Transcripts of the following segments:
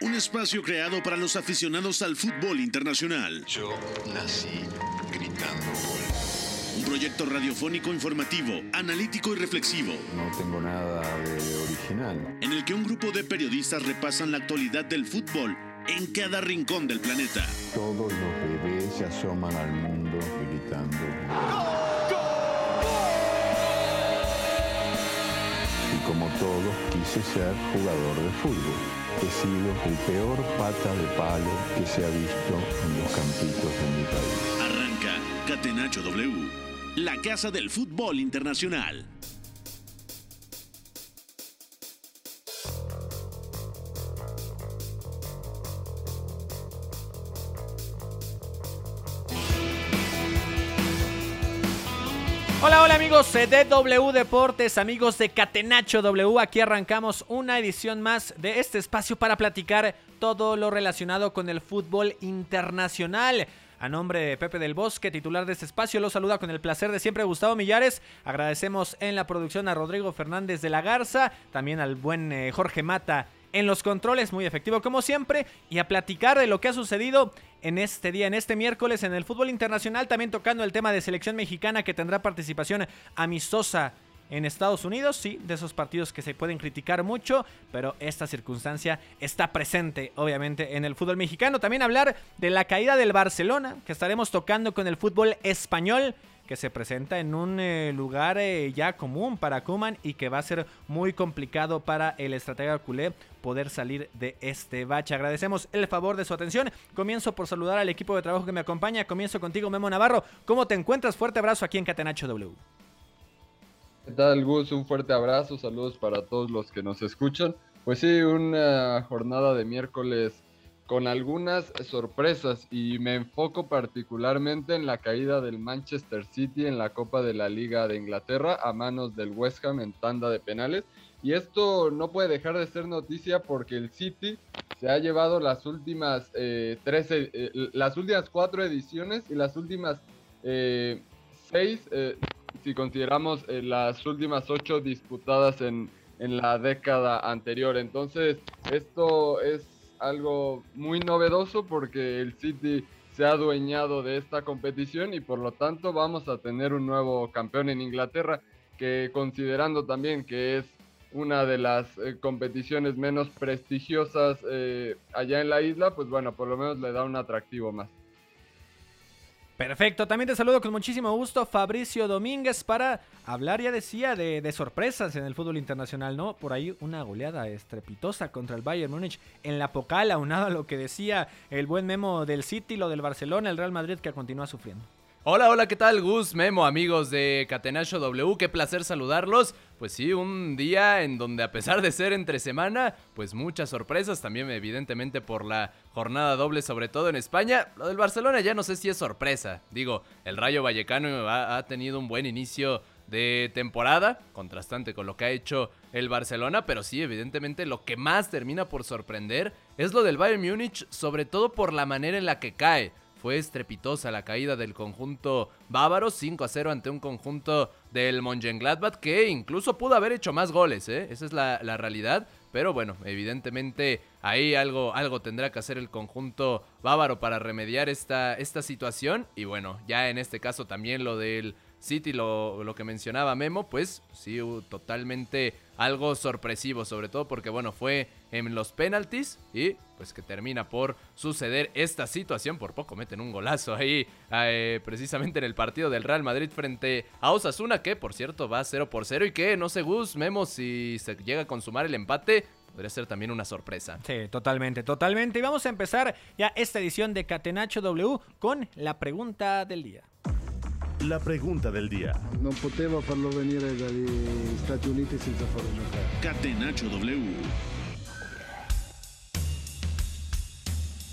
un espacio creado para los aficionados al fútbol internacional. Yo nací gritando gol. Un proyecto radiofónico informativo, analítico y reflexivo, No tengo nada de original. en el que un grupo de periodistas repasan la actualidad del fútbol en cada rincón del planeta. Todos los bebés se asoman al mundo gritando. Y como todos, quise ser jugador de fútbol. He sido el peor pata de palo que se ha visto en los campitos de mi país. Arranca Catenacho W, la casa del fútbol internacional. Amigos de W Deportes, amigos de Catenacho W, aquí arrancamos una edición más de este espacio para platicar todo lo relacionado con el fútbol internacional. A nombre de Pepe del Bosque, titular de este espacio, lo saluda con el placer de siempre Gustavo Millares. Agradecemos en la producción a Rodrigo Fernández de la Garza, también al buen eh, Jorge Mata en los controles, muy efectivo como siempre, y a platicar de lo que ha sucedido en este día, en este miércoles en el fútbol internacional, también tocando el tema de selección mexicana que tendrá participación amistosa en Estados Unidos, sí, de esos partidos que se pueden criticar mucho, pero esta circunstancia está presente, obviamente, en el fútbol mexicano. También hablar de la caída del Barcelona, que estaremos tocando con el fútbol español, que se presenta en un eh, lugar eh, ya común para Kuman y que va a ser muy complicado para el estratega culé poder salir de este bache. Agradecemos el favor de su atención. Comienzo por saludar al equipo de trabajo que me acompaña. Comienzo contigo, Memo Navarro. ¿Cómo te encuentras? Fuerte abrazo aquí en Catenacho W. ¿Qué tal, Gus? Un fuerte abrazo, saludos para todos los que nos escuchan. Pues sí, una jornada de miércoles con algunas sorpresas y me enfoco particularmente en la caída del Manchester City en la Copa de la Liga de Inglaterra a manos del West Ham en tanda de penales. Y esto no puede dejar de ser noticia porque el City se ha llevado las últimas eh, 13, eh, las últimas cuatro ediciones y las últimas eh, seis, eh, si consideramos las últimas ocho disputadas en, en la década anterior. Entonces, esto es algo muy novedoso porque el City se ha adueñado de esta competición y por lo tanto vamos a tener un nuevo campeón en Inglaterra que considerando también que es una de las eh, competiciones menos prestigiosas eh, allá en la isla, pues bueno, por lo menos le da un atractivo más. Perfecto, también te saludo con muchísimo gusto Fabricio Domínguez para hablar, ya decía, de, sorpresas en el fútbol internacional, ¿no? Por ahí una goleada estrepitosa contra el Bayern Múnich en la Pocal, aunado a lo que decía el buen memo del City, lo del Barcelona, el Real Madrid que continúa sufriendo. Hola, hola, ¿qué tal? Gus, Memo, amigos de Catenacho W, qué placer saludarlos. Pues sí, un día en donde a pesar de ser entre semana, pues muchas sorpresas, también evidentemente por la jornada doble, sobre todo en España. Lo del Barcelona ya no sé si es sorpresa. Digo, el Rayo Vallecano ha, tenido un buen inicio de temporada, contrastante con lo que ha hecho el Barcelona, pero sí, evidentemente lo que más termina por sorprender es lo del Bayern Múnich, sobre todo por la manera en la que cae. Fue estrepitosa la caída del conjunto bávaro, 5 a 0 ante un conjunto del Mönchengladbach que incluso pudo haber hecho más goles, ¿eh? esa es la, la realidad. Pero bueno, evidentemente ahí algo, algo tendrá que hacer el conjunto bávaro para remediar esta, esta situación. Y bueno, ya en este caso también lo del City, lo, lo que mencionaba Memo, pues sí, totalmente algo sorpresivo, sobre todo porque bueno, fue en los penaltis y pues que termina por suceder esta situación. Por poco meten un golazo ahí, eh, precisamente en el partido del Real Madrid frente a Osasuna, que por cierto va 0 por 0 y que no sé, Gus, Memo, si se llega a consumar el empate, podría ser también una sorpresa. Sí, totalmente, totalmente. Y vamos a empezar ya esta edición de Catenacho W con la pregunta del día. La pregunta del día. Farlo venire dagli Stati Uniti senza farlo giocare. Catenacho W.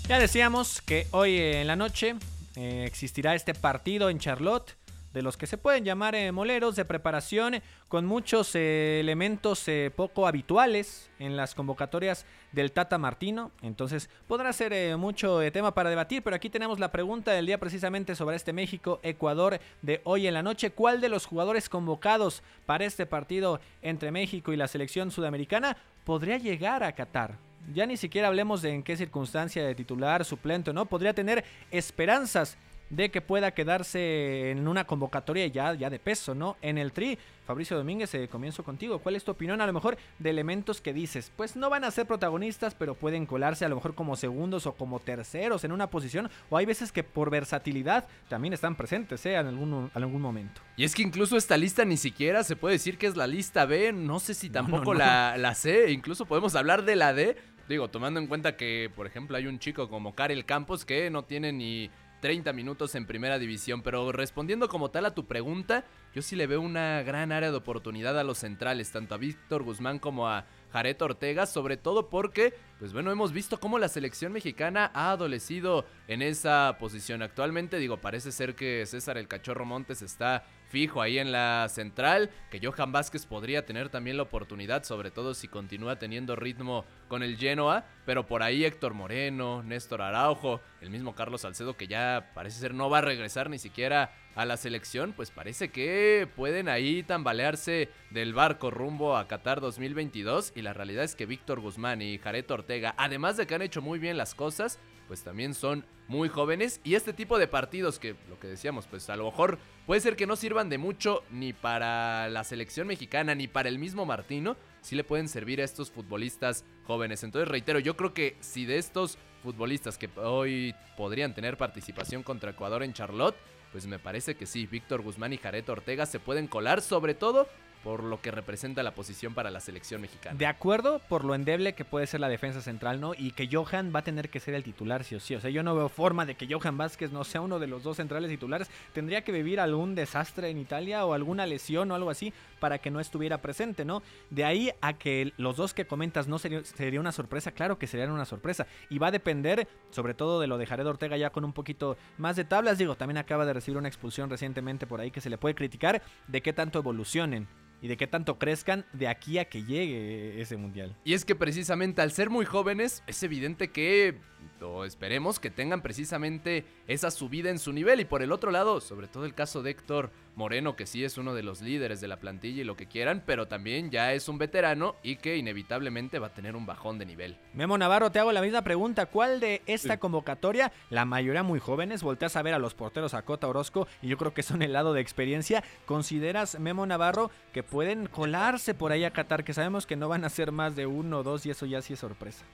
Ya decíamos que hoy en la noche eh, existirá este partido en Charlotte, de los que se pueden llamar eh, moleros de preparación, con muchos eh, elementos eh, poco habituales en las convocatorias del Tata Martino. Entonces podrá ser mucho tema para debatir, pero aquí tenemos la pregunta del día precisamente sobre este México-Ecuador de hoy en la noche. ¿Cuál de los jugadores convocados para este partido entre México y la selección sudamericana podría llegar a Qatar? Ya ni siquiera hablemos de en qué circunstancia de titular, suplente, ¿no? Podría tener esperanzas de que pueda quedarse en una convocatoria ya, ya de peso, ¿no? En el tri, Fabricio Domínguez, eh, comienzo contigo. ¿Cuál es tu opinión a lo mejor de elementos que dices? Pues no van a ser protagonistas, pero pueden colarse a lo mejor como segundos o como terceros en una posición. O hay veces que por versatilidad también están presentes, ¿eh? En algún, en algún momento. Y es que incluso esta lista ni siquiera se puede decir que es la lista B. No sé si tampoco La, la C. Incluso podemos hablar de la D. Digo, tomando en cuenta que, por ejemplo, hay un chico como Karel Campos que no tiene ni 30 minutos en primera división. Pero respondiendo como tal a tu pregunta, yo sí le veo una gran área de oportunidad a los centrales, tanto a Víctor Guzmán como a Jared Ortega, sobre todo porque, pues bueno, hemos visto cómo la selección mexicana ha adolecido en esa posición. Actualmente, digo, parece ser que César el Cachorro Montes está fijo ahí en la central, que Johan Vázquez podría tener también la oportunidad, sobre todo si continúa teniendo ritmo con el Genoa, pero por ahí Héctor Moreno, Néstor Araujo, el mismo Carlos Salcedo que ya parece ser no va a regresar ni siquiera a la selección, pues parece que pueden ahí tambalearse del barco rumbo a Qatar 2022 y la realidad es que Víctor Guzmán y Jared Ortega, además de que han hecho muy bien las cosas, pues también son muy jóvenes y este tipo de partidos que lo que decíamos, pues a lo mejor puede ser que no sirvan de mucho ni para la selección mexicana ni para el mismo Martino, sí le pueden servir a estos futbolistas jóvenes. Entonces reitero, yo creo que si de estos futbolistas que hoy podrían tener participación contra Ecuador en Charlotte, pues me parece que sí, Víctor Guzmán y Jared Ortega se pueden colar, sobre todo por lo que representa la posición para la selección mexicana. De acuerdo por lo endeble que puede ser la defensa central, ¿no? Y que Johan va a tener que ser el titular, sí o sí. O sea, yo no veo forma de que Johan Vázquez no sea uno de los dos centrales titulares. Tendría que vivir algún desastre en Italia o alguna lesión o algo así para que no estuviera presente, ¿no? De ahí a que los dos que comentas no sería, sería una sorpresa, claro que serían una sorpresa. Y va a depender, sobre todo, de lo de Jared Ortega ya con un poquito más de tablas. Digo, también acaba de recibir una expulsión recientemente por ahí que se le puede criticar de qué tanto evolucionen y de qué tanto crezcan de aquí a que llegue ese mundial. Y es que precisamente al ser muy jóvenes es evidente que o esperemos que tengan precisamente esa subida en su nivel y por el otro lado, sobre todo el caso de Héctor Moreno, que sí es uno de los líderes de la plantilla y lo que quieran, pero también ya es un veterano y que inevitablemente va a tener un bajón de nivel. Memo Navarro, te hago la misma pregunta. ¿Cuál de esta convocatoria, la mayoría muy jóvenes, volteas a ver a los porteros a Cota Orozco y yo creo que son el lado de experiencia, consideras, Memo Navarro, que pueden colarse por ahí a Qatar, que sabemos que no van a ser más de uno o dos y eso ya sí es sorpresa?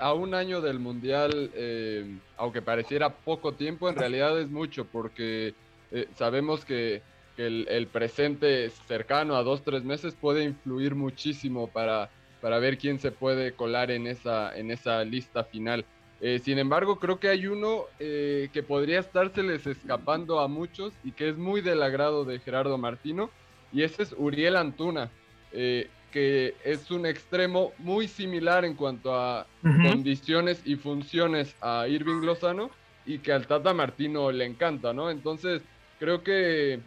a un año del Mundial, eh, aunque pareciera poco tiempo, en realidad es mucho porque eh, sabemos que, el, presente cercano a dos, tres meses puede influir muchísimo para, para ver quién se puede colar en esa, en esa lista final. Eh, sin embargo, creo que hay uno eh, que podría estárseles escapando a muchos y que es muy del agrado de Gerardo Martino, y ese es Uriel Antuna, que es un extremo muy similar en cuanto a condiciones y funciones a Irving Lozano y que al Tata Martino le encanta, ¿no? Entonces, creo que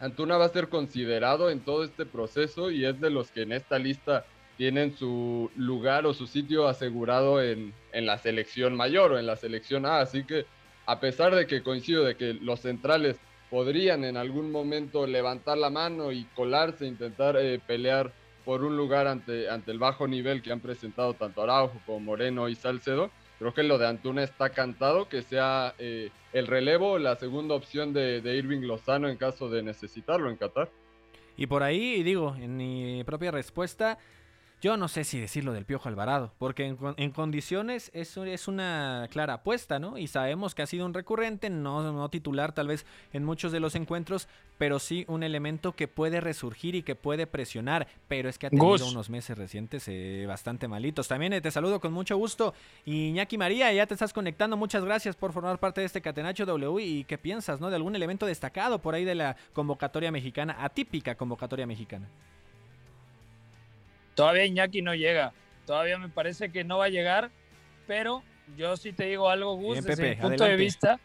Antuna va a ser considerado en todo este proceso y es de los que en esta lista tienen su lugar o su sitio asegurado en, la selección mayor o en la selección A. Así que a pesar de que coincido de que los centrales podrían en algún momento levantar la mano y colarse, intentar eh, pelear por un lugar ante, ante el bajo nivel que han presentado tanto Araujo como Moreno y Salcedo, creo que lo de Antuna está cantado, que sea eh, el relevo, la segunda opción de, de, Irving Lozano en caso de necesitarlo en Qatar. Y por ahí, digo, en mi propia respuesta, yo no sé si decirlo del Piojo Alvarado, porque en, condiciones es, es, una clara apuesta, ¿no? Y sabemos que ha sido un recurrente, no, no titular tal vez en muchos de los encuentros, pero sí un elemento que puede resurgir y que puede presionar, pero es que ha tenido unos meses recientes eh, bastante malitos. También eh, te saludo con mucho gusto. Y Iñaki María, ya te estás conectando, muchas gracias por formar parte de este Catenacho W y qué piensas, ¿no? De algún elemento destacado por ahí de la convocatoria mexicana, atípica convocatoria mexicana. Todavía Iñaki no llega. Todavía me parece que no va a llegar, pero yo sí te digo algo, Gus, desde mi punto de vista.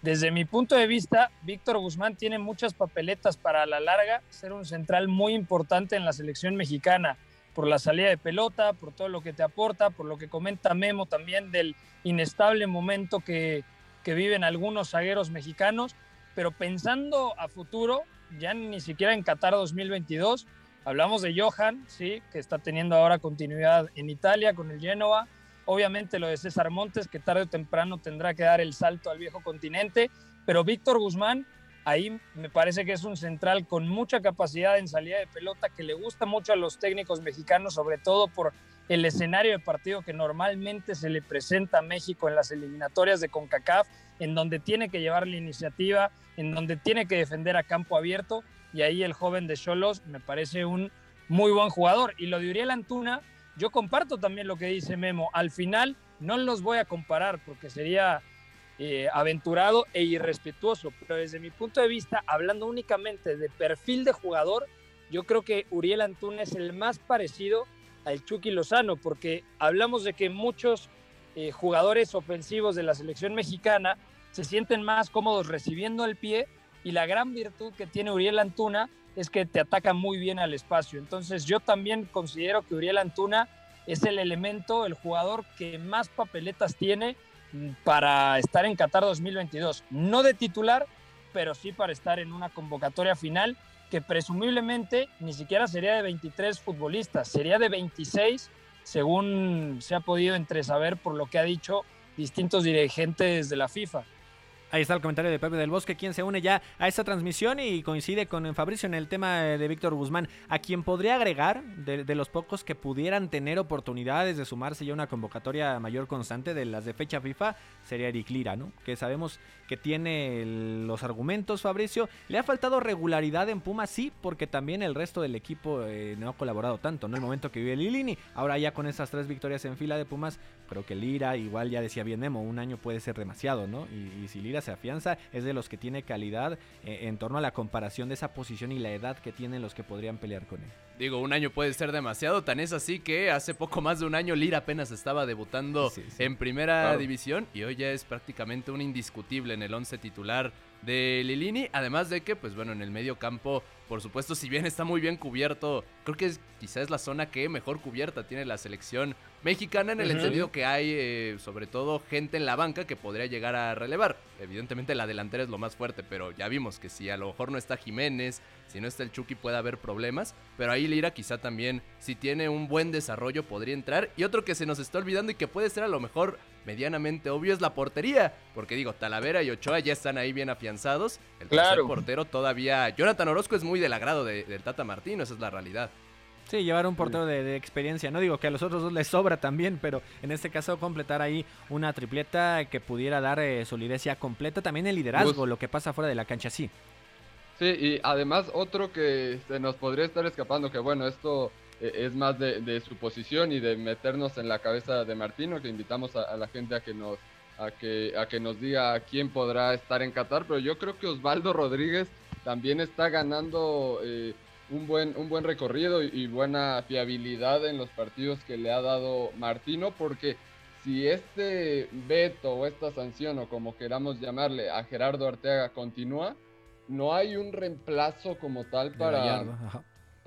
Desde mi punto de vista, Víctor Guzmán tiene muchas papeletas para a la larga ser un central muy importante en la selección mexicana, por la salida de pelota, por todo lo que te aporta, por lo que comenta Memo también del inestable momento que, que viven algunos zagueros mexicanos, pero pensando a futuro, ya ni siquiera en Qatar 2022, Hablamos de Johan, sí, que está teniendo ahora continuidad en Italia con el Genoa. Obviamente lo de César Montes, que tarde o temprano tendrá que dar el salto al viejo continente. Pero Víctor Guzmán, ahí me parece que es un central con mucha capacidad en salida de pelota, que le gusta mucho a los técnicos mexicanos, sobre todo por el escenario de partido que normalmente se le presenta a México en las eliminatorias de CONCACAF, en donde tiene que llevar la iniciativa, en donde tiene que defender a campo abierto, y ahí el joven de Cholos me parece un muy buen jugador. Y lo de Uriel Antuna, yo comparto también lo que dice Memo, al final no los voy a comparar porque sería eh, aventurado e irrespetuoso, pero desde mi punto de vista, hablando únicamente de perfil de jugador, yo creo que Uriel Antuna es el más parecido al Chucky Lozano, porque hablamos de que muchos eh, jugadores ofensivos de la selección mexicana se sienten más cómodos recibiendo el pie y la gran virtud que tiene Uriel Antuna es que te ataca muy bien al espacio. Entonces yo también considero que Uriel Antuna es el elemento, el jugador que más papeletas tiene para estar en Qatar 2022. No de titular, pero sí para estar en una convocatoria final que presumiblemente ni siquiera sería de 23 futbolistas, sería de 26, según se ha podido entresaber por lo que ha dicho distintos dirigentes de la FIFA. Ahí está el comentario de Pepe del Bosque, quien se une ya a esta transmisión y coincide con Fabricio en el tema de Víctor Guzmán, a quien podría agregar de, los pocos que pudieran tener oportunidades de sumarse ya a una convocatoria mayor constante de las de fecha FIFA, sería Eric Lira, ¿no? Que sabemos que tiene los argumentos, Fabricio. Le ha faltado regularidad en Puma, sí, porque también el resto del equipo eh, no ha colaborado tanto, ¿no? El momento que vive Lilini, ahora ya con esas tres victorias en fila de Pumas, creo que Lira, igual ya decía bien Nemo, un año puede ser demasiado, ¿no? Y, si Lira se afianza, es de los que tiene calidad eh, en torno a la comparación de esa posición y la edad que tienen los que podrían pelear con él. Digo, un año puede ser demasiado, tan es así que hace poco más de un año Lira apenas estaba debutando en primera división y hoy ya es prácticamente un indiscutible en el 11 titular de Lilini, además de que, pues bueno, en el medio campo, por supuesto, si bien está muy bien cubierto, creo que es, quizás es la zona que mejor cubierta tiene la selección mexicana en el entendido que hay eh, sobre todo gente en la banca que podría llegar a relevar. Evidentemente la delantera es lo más fuerte, pero ya vimos que si a lo mejor no está Jiménez, si no está el Chucky puede haber problemas, pero ahí Lira quizá también si tiene un buen desarrollo podría entrar. Y otro que se nos está olvidando y que puede ser a lo mejor medianamente obvio es la portería, porque digo, Talavera y Ochoa ya están ahí bien afianzados. El tercer portero todavía, Jonathan Orozco es muy del agrado de, del Tata Martino, esa es la realidad. Sí, llevar un portero de, experiencia. No digo que a los otros dos les sobra también, pero en este caso completar ahí una tripleta que pudiera dar eh, solidez ya completa. También el liderazgo, lo que pasa fuera de la cancha, sí. Sí, y además otro que se nos podría estar escapando, que bueno, esto es más de, su posición y de meternos en la cabeza de Martino, que invitamos a, la gente a que nos a que, a que nos diga quién podrá estar en Qatar, pero yo creo que Osvaldo Rodríguez también está ganando eh, un buen, un buen recorrido y, buena fiabilidad en los partidos que le ha dado Martino, porque si este veto o esta sanción o como queramos llamarle a Gerardo Arteaga continúa, no hay un reemplazo como tal para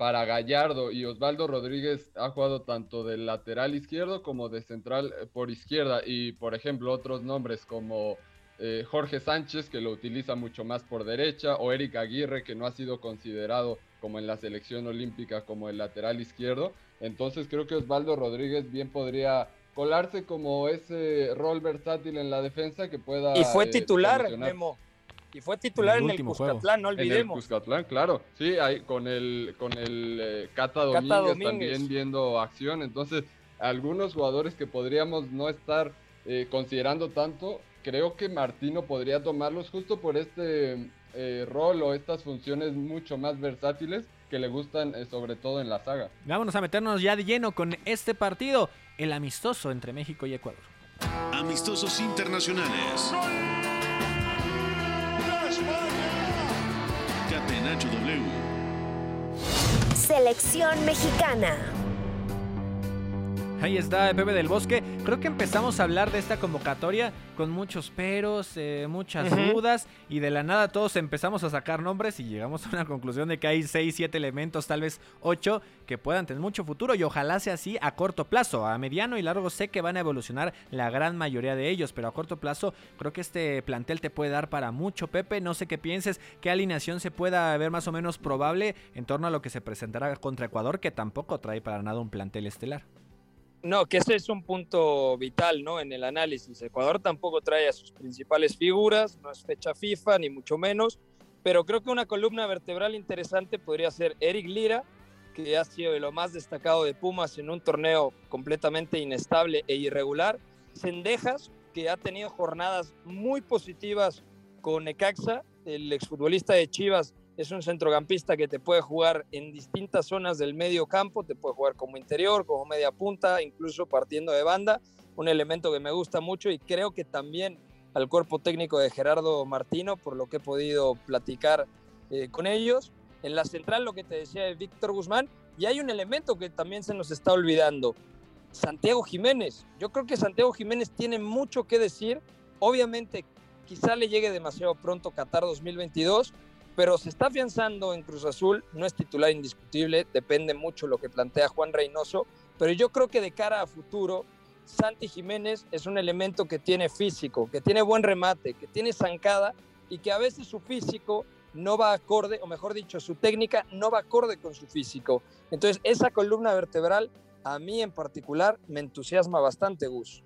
para Gallardo y Osvaldo Rodríguez ha jugado tanto del lateral izquierdo como de central eh, por izquierda y por ejemplo otros nombres como eh, Jorge Sánchez que lo utiliza mucho más por derecha o Eric Aguirre que no ha sido considerado como en la selección olímpica, como el lateral izquierdo. Entonces creo que Osvaldo Rodríguez bien podría colarse como ese rol versátil en la defensa que pueda... Y fue eh, titular, Memo. Y fue titular en el, Cuscatlán, no olvidemos. En el Cuscatlán, claro. Sí, ahí con el, con el eh, Cata, Domínguez también viendo acción. Entonces, algunos jugadores que podríamos no estar eh, considerando tanto, creo que Martino podría tomarlos justo por este eh, rol o estas funciones mucho más versátiles que le gustan eh, sobre todo en la saga. Vámonos a meternos ya de lleno con este partido, el amistoso entre México y Ecuador. Amistosos internacionales. Selección mexicana. Ahí está Pepe del Bosque. Creo que empezamos a hablar de esta convocatoria con muchos peros, eh, muchas dudas y de la nada todos empezamos a sacar nombres y llegamos a una conclusión de que hay 6, 7 elementos, tal vez 8 que puedan tener mucho futuro y ojalá sea así a corto plazo. A mediano y largo sé que van a evolucionar la gran mayoría de ellos, pero a corto plazo creo que este plantel te puede dar para mucho, Pepe. No sé qué pienses, qué alineación se pueda ver más o menos probable en torno a lo que se presentará contra Ecuador, que tampoco trae para nada un plantel estelar. No, que ese es un punto vital ¿no? en el análisis. Ecuador tampoco trae a sus principales figuras, no es fecha FIFA, ni mucho menos, pero creo que una columna vertebral interesante podría ser Eric Lira, que ha sido de lo más destacado de Pumas en un torneo completamente inestable e irregular. Sendejas, que ha tenido jornadas muy positivas con Necaxa, el exfutbolista de Chivas es un centrocampista que te puede jugar en distintas zonas del medio campo, te puede jugar como interior, como media punta, incluso partiendo de banda, un elemento que me gusta mucho y creo que también al cuerpo técnico de Gerardo Martino, por lo que he podido platicar eh, con ellos. En la central, lo que te decía de Víctor Guzmán, y hay un elemento que también se nos está olvidando, Santiago Jiménez. Yo creo que Santiago Jiménez tiene mucho que decir. Obviamente, quizá le llegue demasiado pronto Qatar 2022, pero se está afianzando en Cruz Azul, no es titular indiscutible, depende mucho lo que plantea Juan Reynoso, pero yo creo que de cara a futuro, Santi Jiménez es un elemento que tiene físico, que tiene buen remate, que tiene zancada y que a veces su físico no va acorde, o mejor dicho, su técnica no va acorde con su físico. Entonces, esa columna vertebral, a mí en particular, me entusiasma bastante, Gus.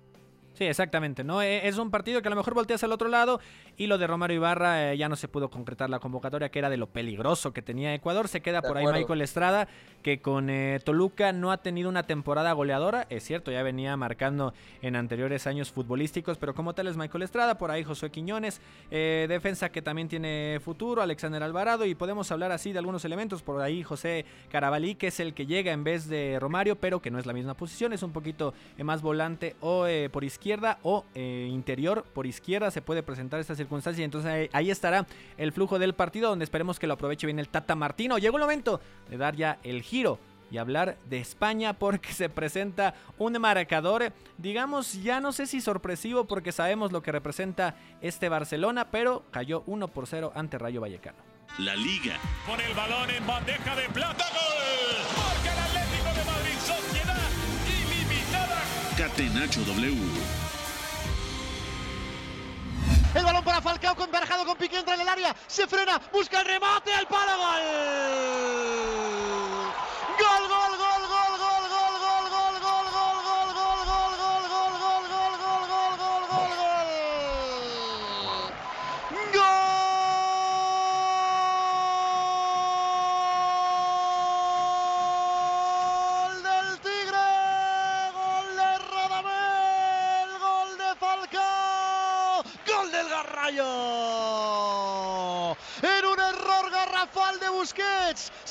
Sí, exactamente, ¿no? E, es un partido que a lo mejor volteas al otro lado y lo de Romario Ibarra eh, ya no se pudo concretar la convocatoria, que era de lo peligroso que tenía Ecuador. Se queda por ahí Michael Estrada, que con eh, Toluca no ha tenido una temporada goleadora. Es cierto, ya venía marcando en anteriores años futbolísticos, pero como tal es Michael Estrada, por ahí Josué Quiñones, eh, defensa que también tiene futuro, Alexander Alvarado, y podemos hablar así de algunos elementos. Por ahí José Carabalí, que es el que llega en vez de Romario, pero que no es la misma posición, es un poquito más volante o por izquierda izquierda o eh, interior por izquierda se puede presentar esta circunstancia. Entonces ahí, estará el flujo del partido donde esperemos que lo aproveche bien el Tata Martino. Llegó el momento de dar ya el giro y hablar de España porque se presenta un marcador, digamos, ya no sé si sorpresivo porque sabemos lo que representa este Barcelona, pero cayó 1 por 0 ante Rayo Vallecano. La Liga. Con el balón en bandeja de plata. ¡Gol! Marca el Atlético de Madrid. Sociedad ilimitada. Catenacho W. El balón para Falcao, con Barajado, con Piqué, entra en el área, se frena, busca el remate, al palo,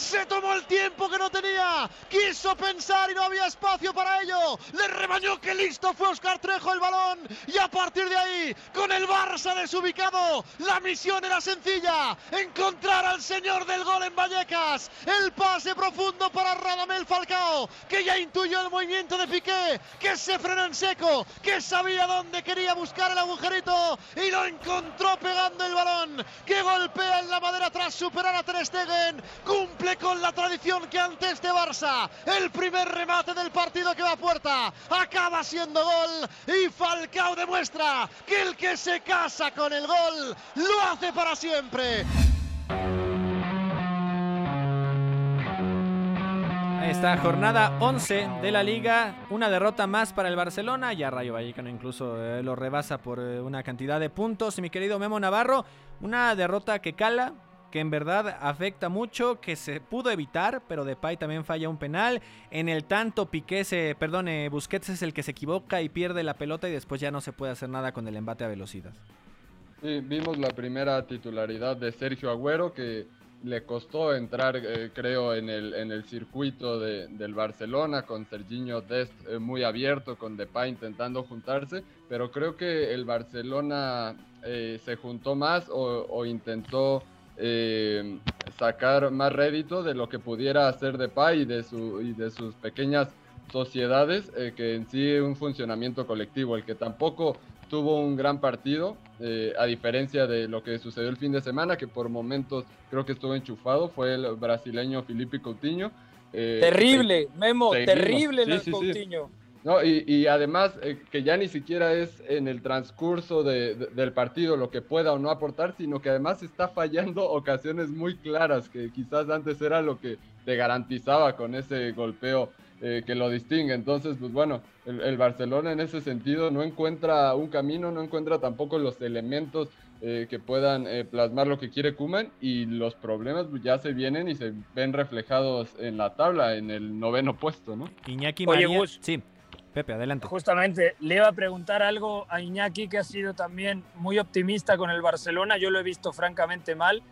se tomó el tiempo que no tenía, quiso pensar y no había espacio para ello, le rebañó que listo fue Oscar Trejo el balón. Y a partir de ahí, con el Barça desubicado, la misión era sencilla, encontrar al señor del gol en Vallecas, el pase profundo para Radamel Falcao, que ya intuyó el movimiento de Piqué, que se frena en seco, que sabía dónde quería buscar el agujerito y lo encontró pegando el balón, que golpea en la madera tras superar a Ter cumple con la tradición que ante este Barça, el primer remate del partido que va a puerta, acaba siendo gol y Falcao demuestra que el que se casa con el gol lo hace para siempre. Esta jornada 11 de la liga, una derrota más para el Barcelona, ya Rayo Vallecano incluso eh, lo rebasa por eh, una cantidad de puntos. Mi querido Memo Navarro, una derrota que cala, que en verdad afecta mucho, que se pudo evitar, pero Depay también falla un penal. En el tanto Piqué se, perdone, Busquets es el que se equivoca y pierde la pelota y después ya no se puede hacer nada con el embate a velocidad. Sí, vimos la primera titularidad de Sergio Agüero que le costó entrar, eh, creo, en el, en el circuito del Barcelona, con Serginho Dest eh, muy abierto, con Depay intentando juntarse, pero creo que el Barcelona eh, se juntó más o intentó eh, sacar más rédito de lo que pudiera hacer Depay y de, su, y de sus pequeñas sociedades eh, que en sí un funcionamiento colectivo. El que tampoco tuvo un gran partido, eh, a diferencia de lo que sucedió el fin de semana, que por momentos creo que estuvo enchufado, fue el brasileño Felipe Coutinho. Eh, terrible, Memo, terrible el Coutinho. No, y, además eh, que ya ni siquiera es en el transcurso del partido lo que pueda o no aportar, sino que además está fallando ocasiones muy claras, que quizás antes era lo que te garantizaba con ese golpeo eh, que lo distingue. Entonces, pues bueno, el, Barcelona en ese sentido no encuentra un camino, no encuentra tampoco los elementos eh, que puedan plasmar lo que quiere Kuman y los problemas pues, ya se vienen y se ven reflejados en la tabla, en el noveno puesto, ¿no? Iñaki María, sí. Pepe, adelante. Justamente, le iba a preguntar algo a Iñaki, que ha sido también muy optimista con el Barcelona. Yo lo he visto francamente mal.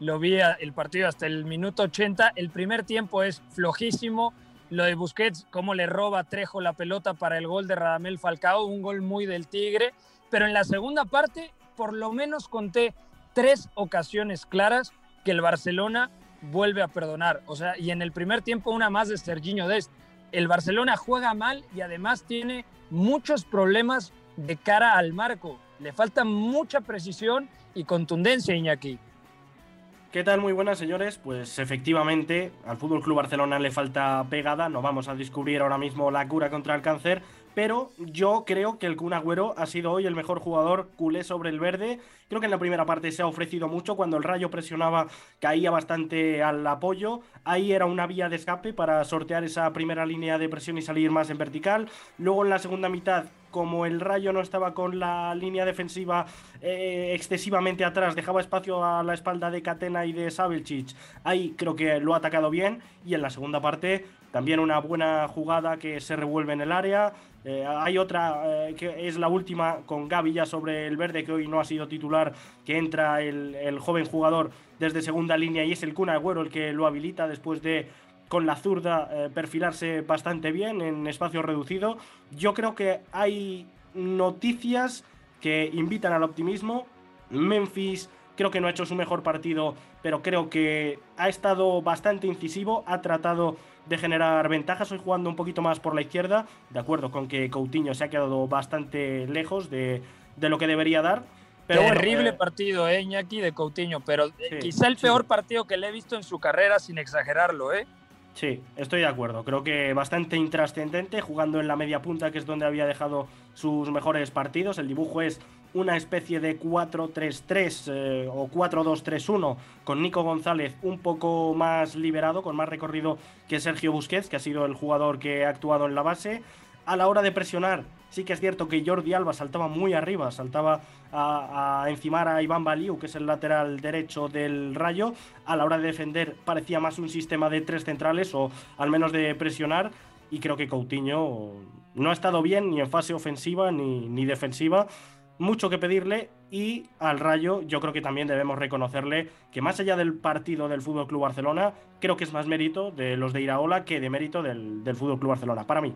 Lo vi el partido hasta el minuto 80. El primer tiempo es flojísimo. Lo de Busquets, cómo le roba Trejo la pelota para el gol de Radamel Falcao, un gol muy del Tigre. Pero en la segunda parte, por lo menos conté tres ocasiones claras que el Barcelona vuelve a perdonar. O sea, y en el primer tiempo una más de Serginho Dest el Barcelona juega mal y además tiene muchos problemas de cara al marco. Le falta mucha precisión y contundencia, Iñaki. ¿Qué tal? Muy buenas, señores. Pues efectivamente, al Fútbol Club Barcelona le falta pegada. No vamos a descubrir ahora mismo la cura contra el cáncer, pero yo creo que el Kun Agüero ha sido hoy el mejor jugador culé sobre el verde. Creo que en la primera parte se ha ofrecido mucho, cuando el Rayo presionaba caía bastante al apoyo. Ahí era una vía de escape para sortear esa primera línea de presión y salir más en vertical. Luego en la segunda mitad como el Rayo no estaba con la línea defensiva eh, excesivamente atrás, dejaba espacio a la espalda de Catena y de Sabelchich, ahí creo que lo ha atacado bien y en la segunda parte también una buena jugada que se revuelve en el área. Eh, hay otra eh, que es la última con Gaby ya sobre el verde, que hoy no ha sido titular, que entra el, joven jugador desde segunda línea y es el Cuna Agüero el que lo habilita después de con la zurda eh, perfilarse bastante bien en espacio reducido. Yo creo que hay noticias que invitan al optimismo. Memphis creo que no ha hecho su mejor partido, pero creo que ha estado bastante incisivo, ha tratado de generar ventajas, hoy jugando un poquito más por la izquierda, de acuerdo con que Coutinho se ha quedado bastante lejos de, lo que debería dar. Pero Terrible eh, partido, eh, Iñaki, de Coutinho, pero eh, quizá el peor partido que le he visto en su carrera, sin exagerarlo, ¿eh? Sí, estoy de acuerdo. Creo que bastante intrascendente, jugando en la media punta, que es donde había dejado sus mejores partidos. El dibujo es una especie de 4-3-3 eh, o 4-2-3-1 con Nico González un poco más liberado, con más recorrido que Sergio Busquets, que ha sido el jugador que ha actuado en la base. A la hora de presionar, sí que es cierto que Jordi Alba saltaba muy arriba, saltaba a, encimar a Iván Baliu, que es el lateral derecho del Rayo. A la hora de defender parecía más un sistema de tres centrales o al menos de presionar. Y creo que Coutinho no ha estado bien ni en fase ofensiva ni, ni defensiva mucho que pedirle y al Rayo yo creo que también debemos reconocerle que más allá del partido del Fútbol Club Barcelona, creo que es más mérito de los de Iraola que de mérito del, del Fútbol Club Barcelona, para mí.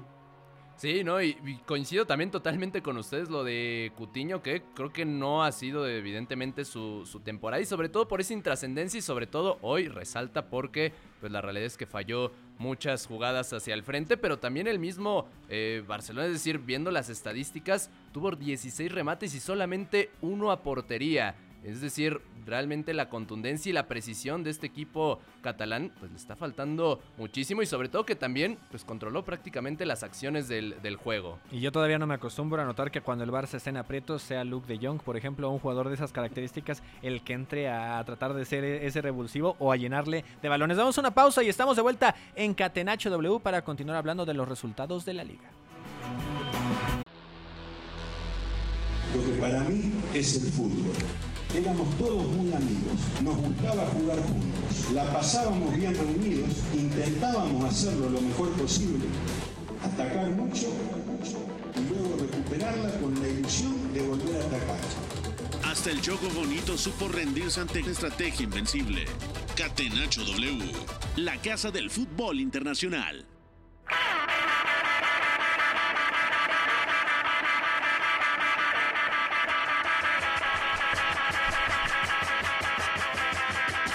Sí, no, y, coincido también totalmente con ustedes lo de Cutiño, que creo que no ha sido evidentemente su, su temporada y sobre todo por esa intrascendencia y sobre todo hoy resalta porque pues la realidad es que falló muchas jugadas hacia el frente, pero también el mismo eh, Barcelona, es decir, viendo las estadísticas, tuvo 16 remates y solamente uno a portería. Es decir, realmente la contundencia y la precisión de este equipo catalán pues le está faltando muchísimo y sobre todo que también pues controló prácticamente las acciones del, juego. Y yo todavía no me acostumbro a notar que cuando el Barça esté en aprietos sea Luke de Jong, por ejemplo, un jugador de esas características, el que entre a tratar de ser ese revulsivo o a llenarle de balones. Damos una pausa y estamos de vuelta en Catenacho W para continuar hablando de los resultados de la liga. Lo que para mí es el fútbol. Éramos todos muy amigos, nos gustaba jugar juntos, la pasábamos bien reunidos, intentábamos hacerlo lo mejor posible, atacar mucho y luego recuperarla con la ilusión de volver a atacar. Hasta el Choco Bonito supo rendirse ante la estrategia invencible. Catenacho W, la casa del fútbol internacional.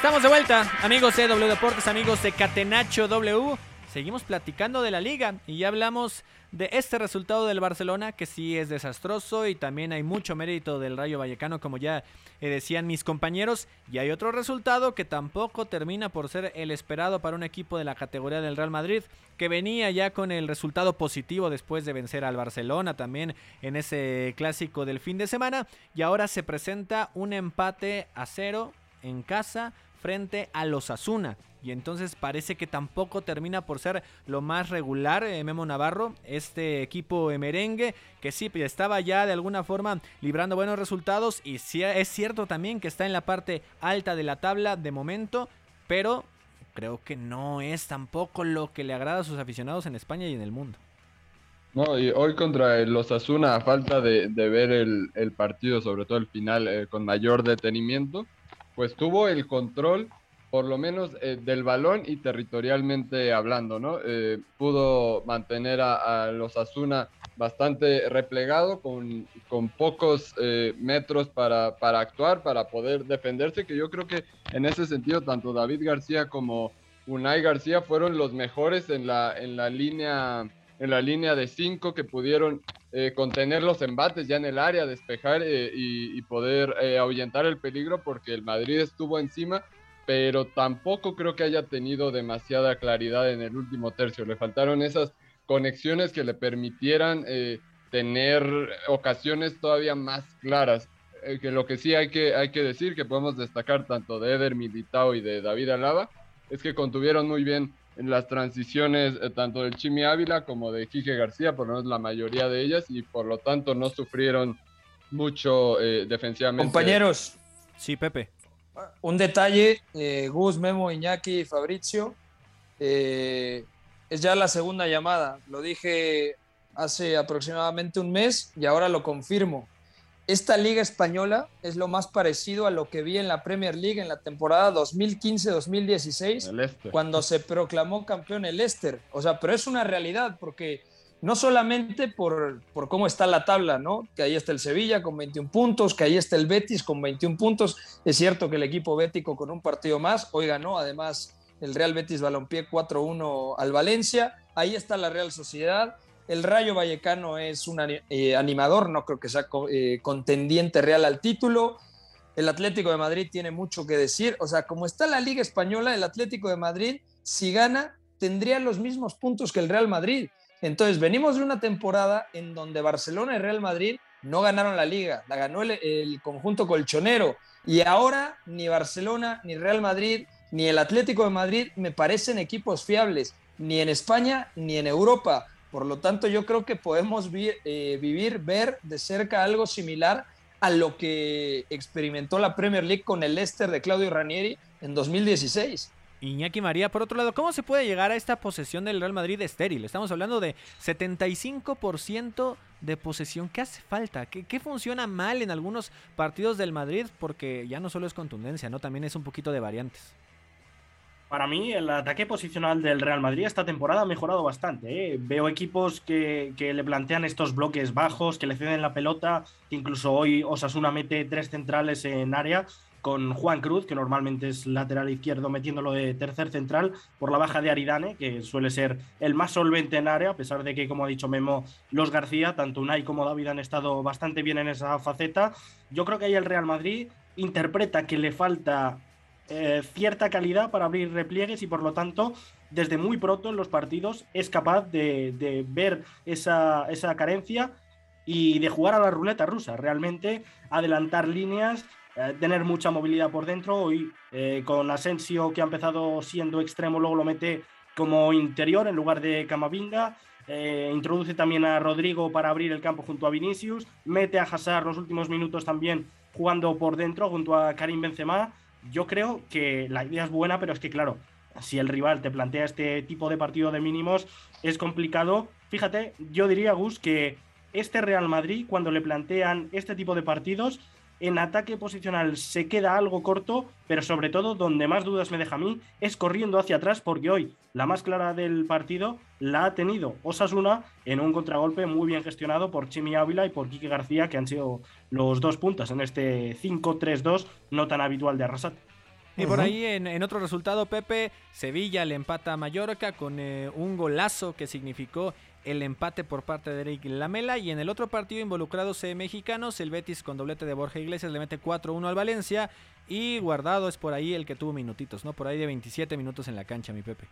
Estamos de vuelta, amigos de W Deportes, amigos de Catenacho W. seguimos platicando de la liga y ya hablamos de este resultado del Barcelona que sí es desastroso y también hay mucho mérito del Rayo Vallecano como ya eh, decían mis compañeros y hay otro resultado que tampoco termina por ser el esperado para un equipo de la categoría del Real Madrid que venía ya con el resultado positivo después de vencer al Barcelona también en ese clásico del fin de semana y ahora se presenta un empate a cero en casa frente a los Asuna. Y entonces parece que tampoco termina por ser lo más regular eh, Memo Navarro, este equipo merengue, que sí estaba ya de alguna forma librando buenos resultados y sí es cierto también que está en la parte alta de la tabla de momento, pero creo que no es tampoco lo que le agrada a sus aficionados en España y en el mundo. No, y hoy contra los Asuna, a falta de, ver el, partido, sobre todo el final, eh, con mayor detenimiento, pues tuvo el control, por lo menos eh, del balón y territorialmente hablando, ¿no? Eh, pudo mantener a, los Asuna bastante replegado, con, con pocos eh, metros para, para, actuar, para poder defenderse, que yo creo que en ese sentido tanto David García como Unai García fueron los mejores en la, en la línea en la línea de cinco que pudieron eh, contener los embates ya en el área, despejar eh, y, poder eh, ahuyentar el peligro porque el Madrid estuvo encima, pero tampoco creo que haya tenido demasiada claridad en el último tercio. Le faltaron esas conexiones que le permitieran tener ocasiones todavía más claras. que lo que sí hay que, hay que decir, que podemos destacar tanto de Eder Militao y de David Alaba, es que contuvieron muy bien en las transiciones eh, tanto del Chimi Ávila como de Quique García, por lo menos la mayoría de ellas, y por lo tanto no sufrieron mucho eh, defensivamente. Compañeros. Sí, Pepe. Un detalle, eh, Gus, Memo, Iñaki y Fabricio. es ya la segunda llamada. Lo dije hace aproximadamente un mes y ahora lo confirmo esta liga española es lo más parecido a lo que vi en la Premier League en la temporada 2015-2016, cuando se proclamó campeón el Leicester. O sea, pero es una realidad porque no solamente por, por, cómo está la tabla, ¿no? Que ahí está el Sevilla con 21 puntos, que ahí está el Betis con 21 puntos. Es cierto que el equipo bético con un partido más, hoy ganó además el Real Betis Balompié 4-1 al Valencia. Ahí está la Real Sociedad el Rayo Vallecano es un eh, animador, no creo que sea eh, contendiente real al título. El Atlético de Madrid tiene mucho que decir. O sea, como está la Liga Española, el Atlético de Madrid, si gana, tendría los mismos puntos que el Real Madrid. Entonces, venimos de una temporada en donde Barcelona y Real Madrid no ganaron la liga, la ganó el, el conjunto colchonero. Y ahora ni Barcelona, ni Real Madrid, ni el Atlético de Madrid me parecen equipos fiables, ni en España ni en Europa. Por lo tanto, yo creo que podemos eh, vivir, ver de cerca algo similar a lo que experimentó la Premier League con el Leicester de Claudio Ranieri en 2016. Iñaki María, por otro lado, ¿cómo se puede llegar a esta posesión del Real Madrid estéril? Estamos hablando de 75% de posesión. ¿Qué hace falta? ¿Qué, ¿Qué, funciona mal en algunos partidos del Madrid? Porque ya no solo es contundencia, ¿no? También es un poquito de variantes. Para mí, el ataque posicional del Real Madrid esta temporada ha mejorado bastante. ¿eh? Veo equipos que, le plantean estos bloques bajos, que le ceden la pelota, que incluso hoy Osasuna mete tres centrales en área con Juan Cruz, que normalmente es lateral izquierdo, metiéndolo de tercer central, por la baja de Aridane, que suele ser el más solvente en área, a pesar de que, como ha dicho Memo, los García, tanto Unai como David han estado bastante bien en esa faceta. Yo creo que ahí el Real Madrid interpreta que le falta eh, cierta calidad para abrir repliegues y por lo tanto desde muy pronto en los partidos es capaz de, ver esa, carencia y de jugar a la ruleta rusa, realmente adelantar líneas, eh, tener mucha movilidad por dentro. Hoy eh, con Asensio que ha empezado siendo extremo, luego lo mete como interior en lugar de Camavinga. introduce también a Rodrigo para abrir el campo junto a Vinicius, mete a Hazard los últimos minutos también jugando por dentro junto a Karim Benzema yo creo que la idea es buena, pero es que, claro, si el rival te plantea este tipo de partido de mínimos, es complicado. Fíjate, yo diría, Gus, que este Real Madrid, cuando le plantean este tipo de partidos, en ataque posicional se queda algo corto, pero sobre todo donde más dudas me deja a mí es corriendo hacia atrás, porque hoy la más clara del partido la ha tenido Osasuna en un contragolpe muy bien gestionado por Chimi Ávila y por Quique García, que han sido los dos puntos en este 5-3-2 no tan habitual de Arrasate. Y por ahí en, otro resultado, Pepe, Sevilla le empata a Mallorca con eh, un golazo que significó el empate por parte de Eric Lamela. Y en el otro partido involucrados eh, mexicanos, el Betis con doblete de Borja Iglesias le mete 4-1 al Valencia. Y Guardado es por ahí el que tuvo minutitos, ¿no? Por ahí de 27 minutos en la cancha, mi Pepe.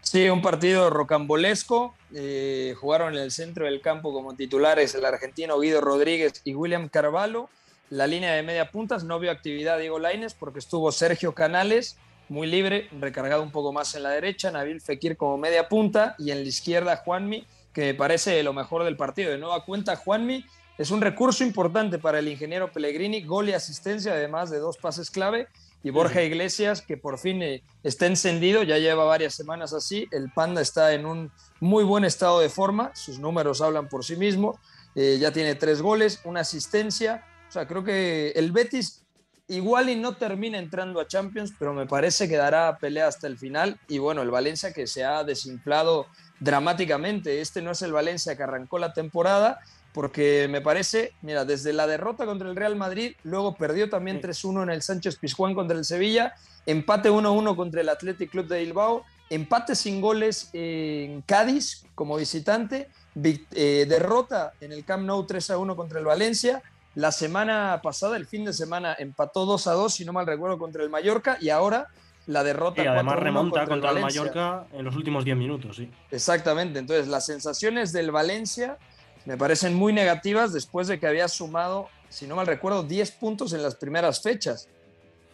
Sí, un partido rocambolesco. Eh, jugaron en el centro del campo como titulares el argentino Guido Rodríguez y William Carvalho. La línea de media puntas no vio actividad Diego Laines porque estuvo Sergio Canales muy libre, recargado un poco más en la derecha, Nabil Fekir como media punta y en la izquierda Juanmi, que me parece lo mejor del partido. De nueva cuenta, Juanmi es un recurso importante para el ingeniero Pellegrini, gol y asistencia, además de dos pases clave. Y Borja Iglesias, que por fin eh, está encendido, ya lleva varias semanas así. El Panda está en un muy buen estado de forma, sus números hablan por sí mismos. Eh, ya tiene tres goles, una asistencia, o sea, creo que el Betis igual y no termina entrando a Champions, pero me parece que dará pelea hasta el final. Y bueno, el Valencia que se ha desinflado dramáticamente. Este no es el Valencia que arrancó la temporada, porque me parece, mira, desde la derrota contra el Real Madrid, luego perdió también 3-1 en el Sánchez Pizjuán contra el Sevilla, empate 1-1 contra el Athletic Club de Bilbao, empate sin goles en Cádiz como visitante, eh, derrota en el Camp Nou 3-1 contra el Valencia, la semana pasada, el fin de semana, empató 2 a 2, si no mal recuerdo, contra el Mallorca y ahora la derrota. Y además remonta contra, el, Mallorca en los últimos 10 minutos, sí. Exactamente. Entonces, las sensaciones del Valencia me parecen muy negativas después de que había sumado, si no mal recuerdo, 10 puntos en las primeras fechas.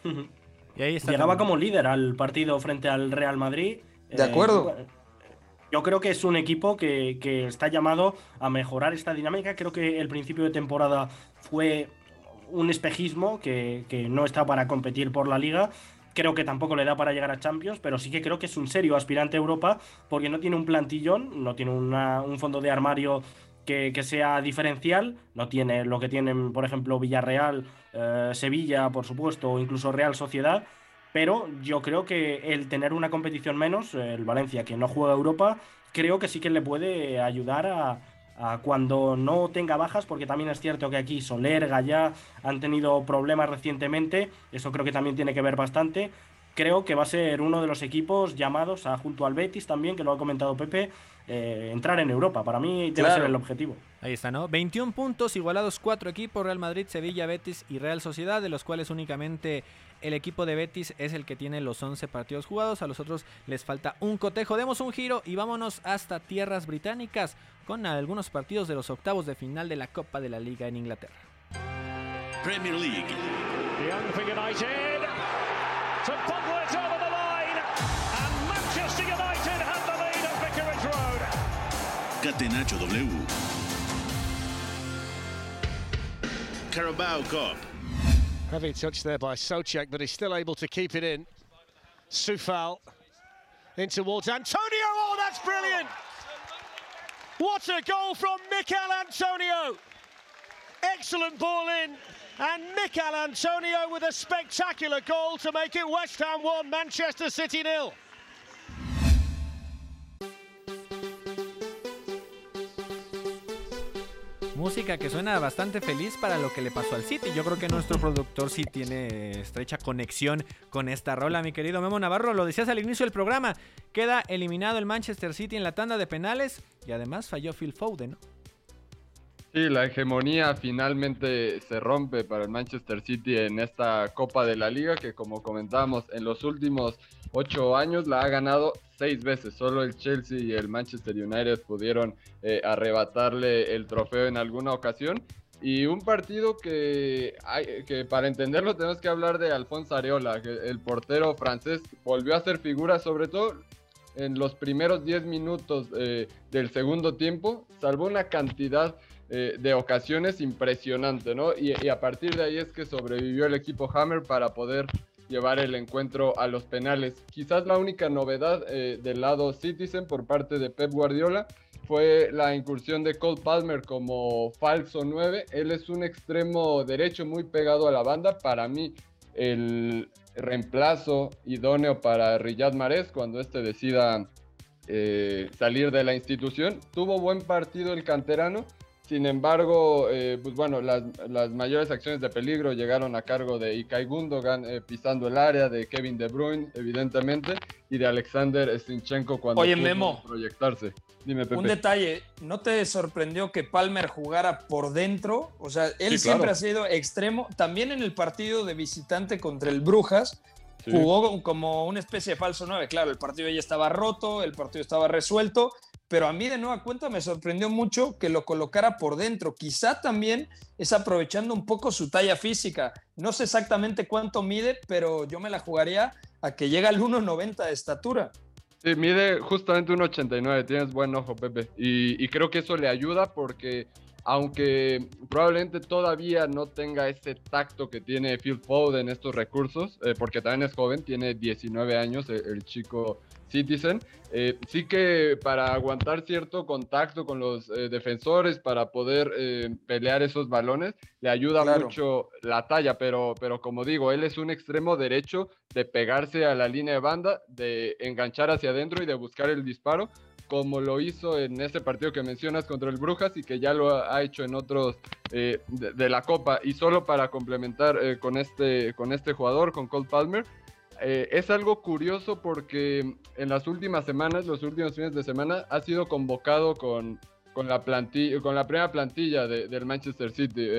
y ahí Llegaba como líder al partido frente al Real Madrid. De acuerdo. Eh, yo creo que es un equipo que, está llamado a mejorar esta dinámica. Creo que el principio de temporada fue un espejismo que, no está para competir por la liga. Creo que tampoco le da para llegar a Champions, pero sí que creo que es un serio aspirante a Europa porque no tiene un plantillón, no tiene un fondo de armario que, sea diferencial, no tiene lo que tienen, por ejemplo, Villarreal, eh, Sevilla, por supuesto, o incluso Real Sociedad pero yo creo que el tener una competición menos, el Valencia que no juega Europa, creo que sí que le puede ayudar a, cuando no tenga bajas, porque también es cierto que aquí Soler, Gallá han tenido problemas recientemente, eso creo que también tiene que ver bastante. Creo que va a ser uno de los equipos llamados a, junto al Betis también, que lo ha comentado Pepe, eh, entrar en Europa. Para mí debe ser el objetivo. Ahí está, ¿no? 21 puntos, igualados cuatro equipos, Real Madrid, Sevilla, Betis y Real Sociedad, de los cuales únicamente el equipo de Betis es el que tiene los 11 partidos jugados, a los otros les falta un cotejo. Demos un giro y vámonos hasta tierras británicas con algunos partidos de los octavos de final de la Copa de la Liga en Inglaterra. Premier League. Catenacho W. Carabao Cup. Heavy touch there by Socek, but he's still able to keep it in. Sufal in towards Antonio. Oh, that's brilliant! What a goal from Mikel Antonio! Excellent ball in, and Mikel Antonio with a spectacular goal to make it West Ham 1, Manchester City nil. Música que suena bastante feliz para lo que le pasó al City. Yo creo que nuestro productor sí tiene estrecha conexión con esta rola, mi querido Memo Navarro. Lo decías al inicio del programa. Queda eliminado el Manchester City en la tanda de penales y además falló Phil Foden. Sí, la hegemonía finalmente se rompe para el Manchester City en esta Copa de la Liga que como comentábamos en los últimos ocho años la ha ganado seis veces. Solo el Chelsea y el Manchester United pudieron eh, arrebatarle el trofeo en alguna ocasión. Y un partido que, que para entenderlo tenemos que hablar de Alfonso Areola, el portero francés volvió a ser figura, sobre todo en los primeros 10 minutos eh, del segundo tiempo, salvó una cantidad eh, de ocasiones impresionante, ¿no? Y, a partir de ahí es que sobrevivió el equipo Hammer para poder llevar el encuentro a los penales. Quizás la única novedad eh, del lado Citizen por parte de Pep Guardiola fue la incursión de Cole Palmer como falso 9. Él es un extremo derecho muy pegado a la banda. Para mí, el reemplazo idóneo para Riyad Mahrez cuando este decida eh, salir de la institución. Tuvo buen partido el canterano Sin embargo, eh, pues bueno, las, mayores acciones de peligro llegaron a cargo de Ikai Gundogan eh, pisando el área, de Kevin De Bruyne, evidentemente, y de Alexander Stinchenko cuando Oye, Memo, proyectarse. Dime, Pepe. Un detalle, ¿no te sorprendió que Palmer jugara por dentro? O sea, él siempre ha sido extremo. También en el partido de visitante contra el Brujas, jugó como una especie de falso 9. Claro, el partido ya estaba roto, el partido estaba resuelto, pero a mí de nueva cuenta me sorprendió mucho que lo colocara por dentro. Quizá también es aprovechando un poco su talla física. No sé exactamente cuánto mide, pero yo me la jugaría a que llega al 1,90 de estatura. Sí, mide justamente 1,89. Tienes buen ojo, Pepe. Y, y creo que eso le ayuda porque aunque probablemente todavía no tenga ese tacto que tiene Phil Foden en estos recursos, eh, porque también es joven, tiene 19 años el, chico Citizen, eh, sí que para aguantar cierto contacto con los eh, defensores, para poder pelear esos balones, le ayuda mucho la talla, pero, pero como digo, él es un extremo derecho de pegarse a la línea de banda, de enganchar hacia adentro y de buscar el disparo, como lo hizo en ese partido que mencionas contra el Brujas y que ya lo ha hecho en otros eh, de, la Copa. Y solo para complementar eh, con, este, con este jugador, con Cole Palmer, eh, es algo curioso porque en las últimas semanas, los últimos fines de semana, ha sido convocado con, con, la, plantilla, con la primera plantilla del Manchester City.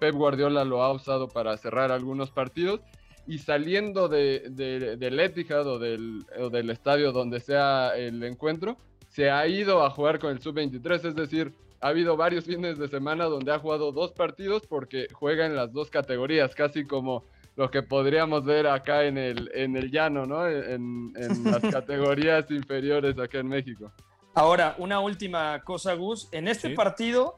Pep Guardiola lo ha usado para cerrar algunos partidos y saliendo de, del Etihad o del, o del estadio donde sea el encuentro, se ha ido a jugar con el sub-23, es decir, ha habido varios fines de semana donde ha jugado dos partidos porque juega en las dos categorías, casi como lo que podríamos ver acá en el, en el llano, ¿no? En, las categorías inferiores acá en México. Ahora, una última cosa, Gus. En este partido,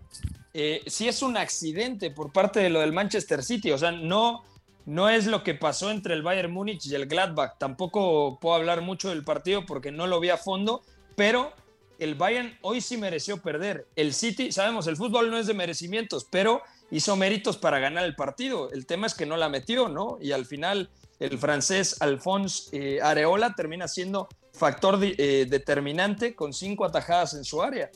eh, sí es un accidente por parte de lo del Manchester City. O sea, no, no es lo que pasó entre el Bayern Múnich y el Gladbach. Tampoco puedo hablar mucho del partido porque no lo vi a fondo, pero el Bayern hoy sí mereció perder. El City, sabemos, el fútbol no es de merecimientos, pero hizo méritos para ganar el partido. El tema es que no la metió, ¿no? Y al final el francés Alphonse eh, Areola termina siendo factor eh, determinante con cinco atajadas en su área.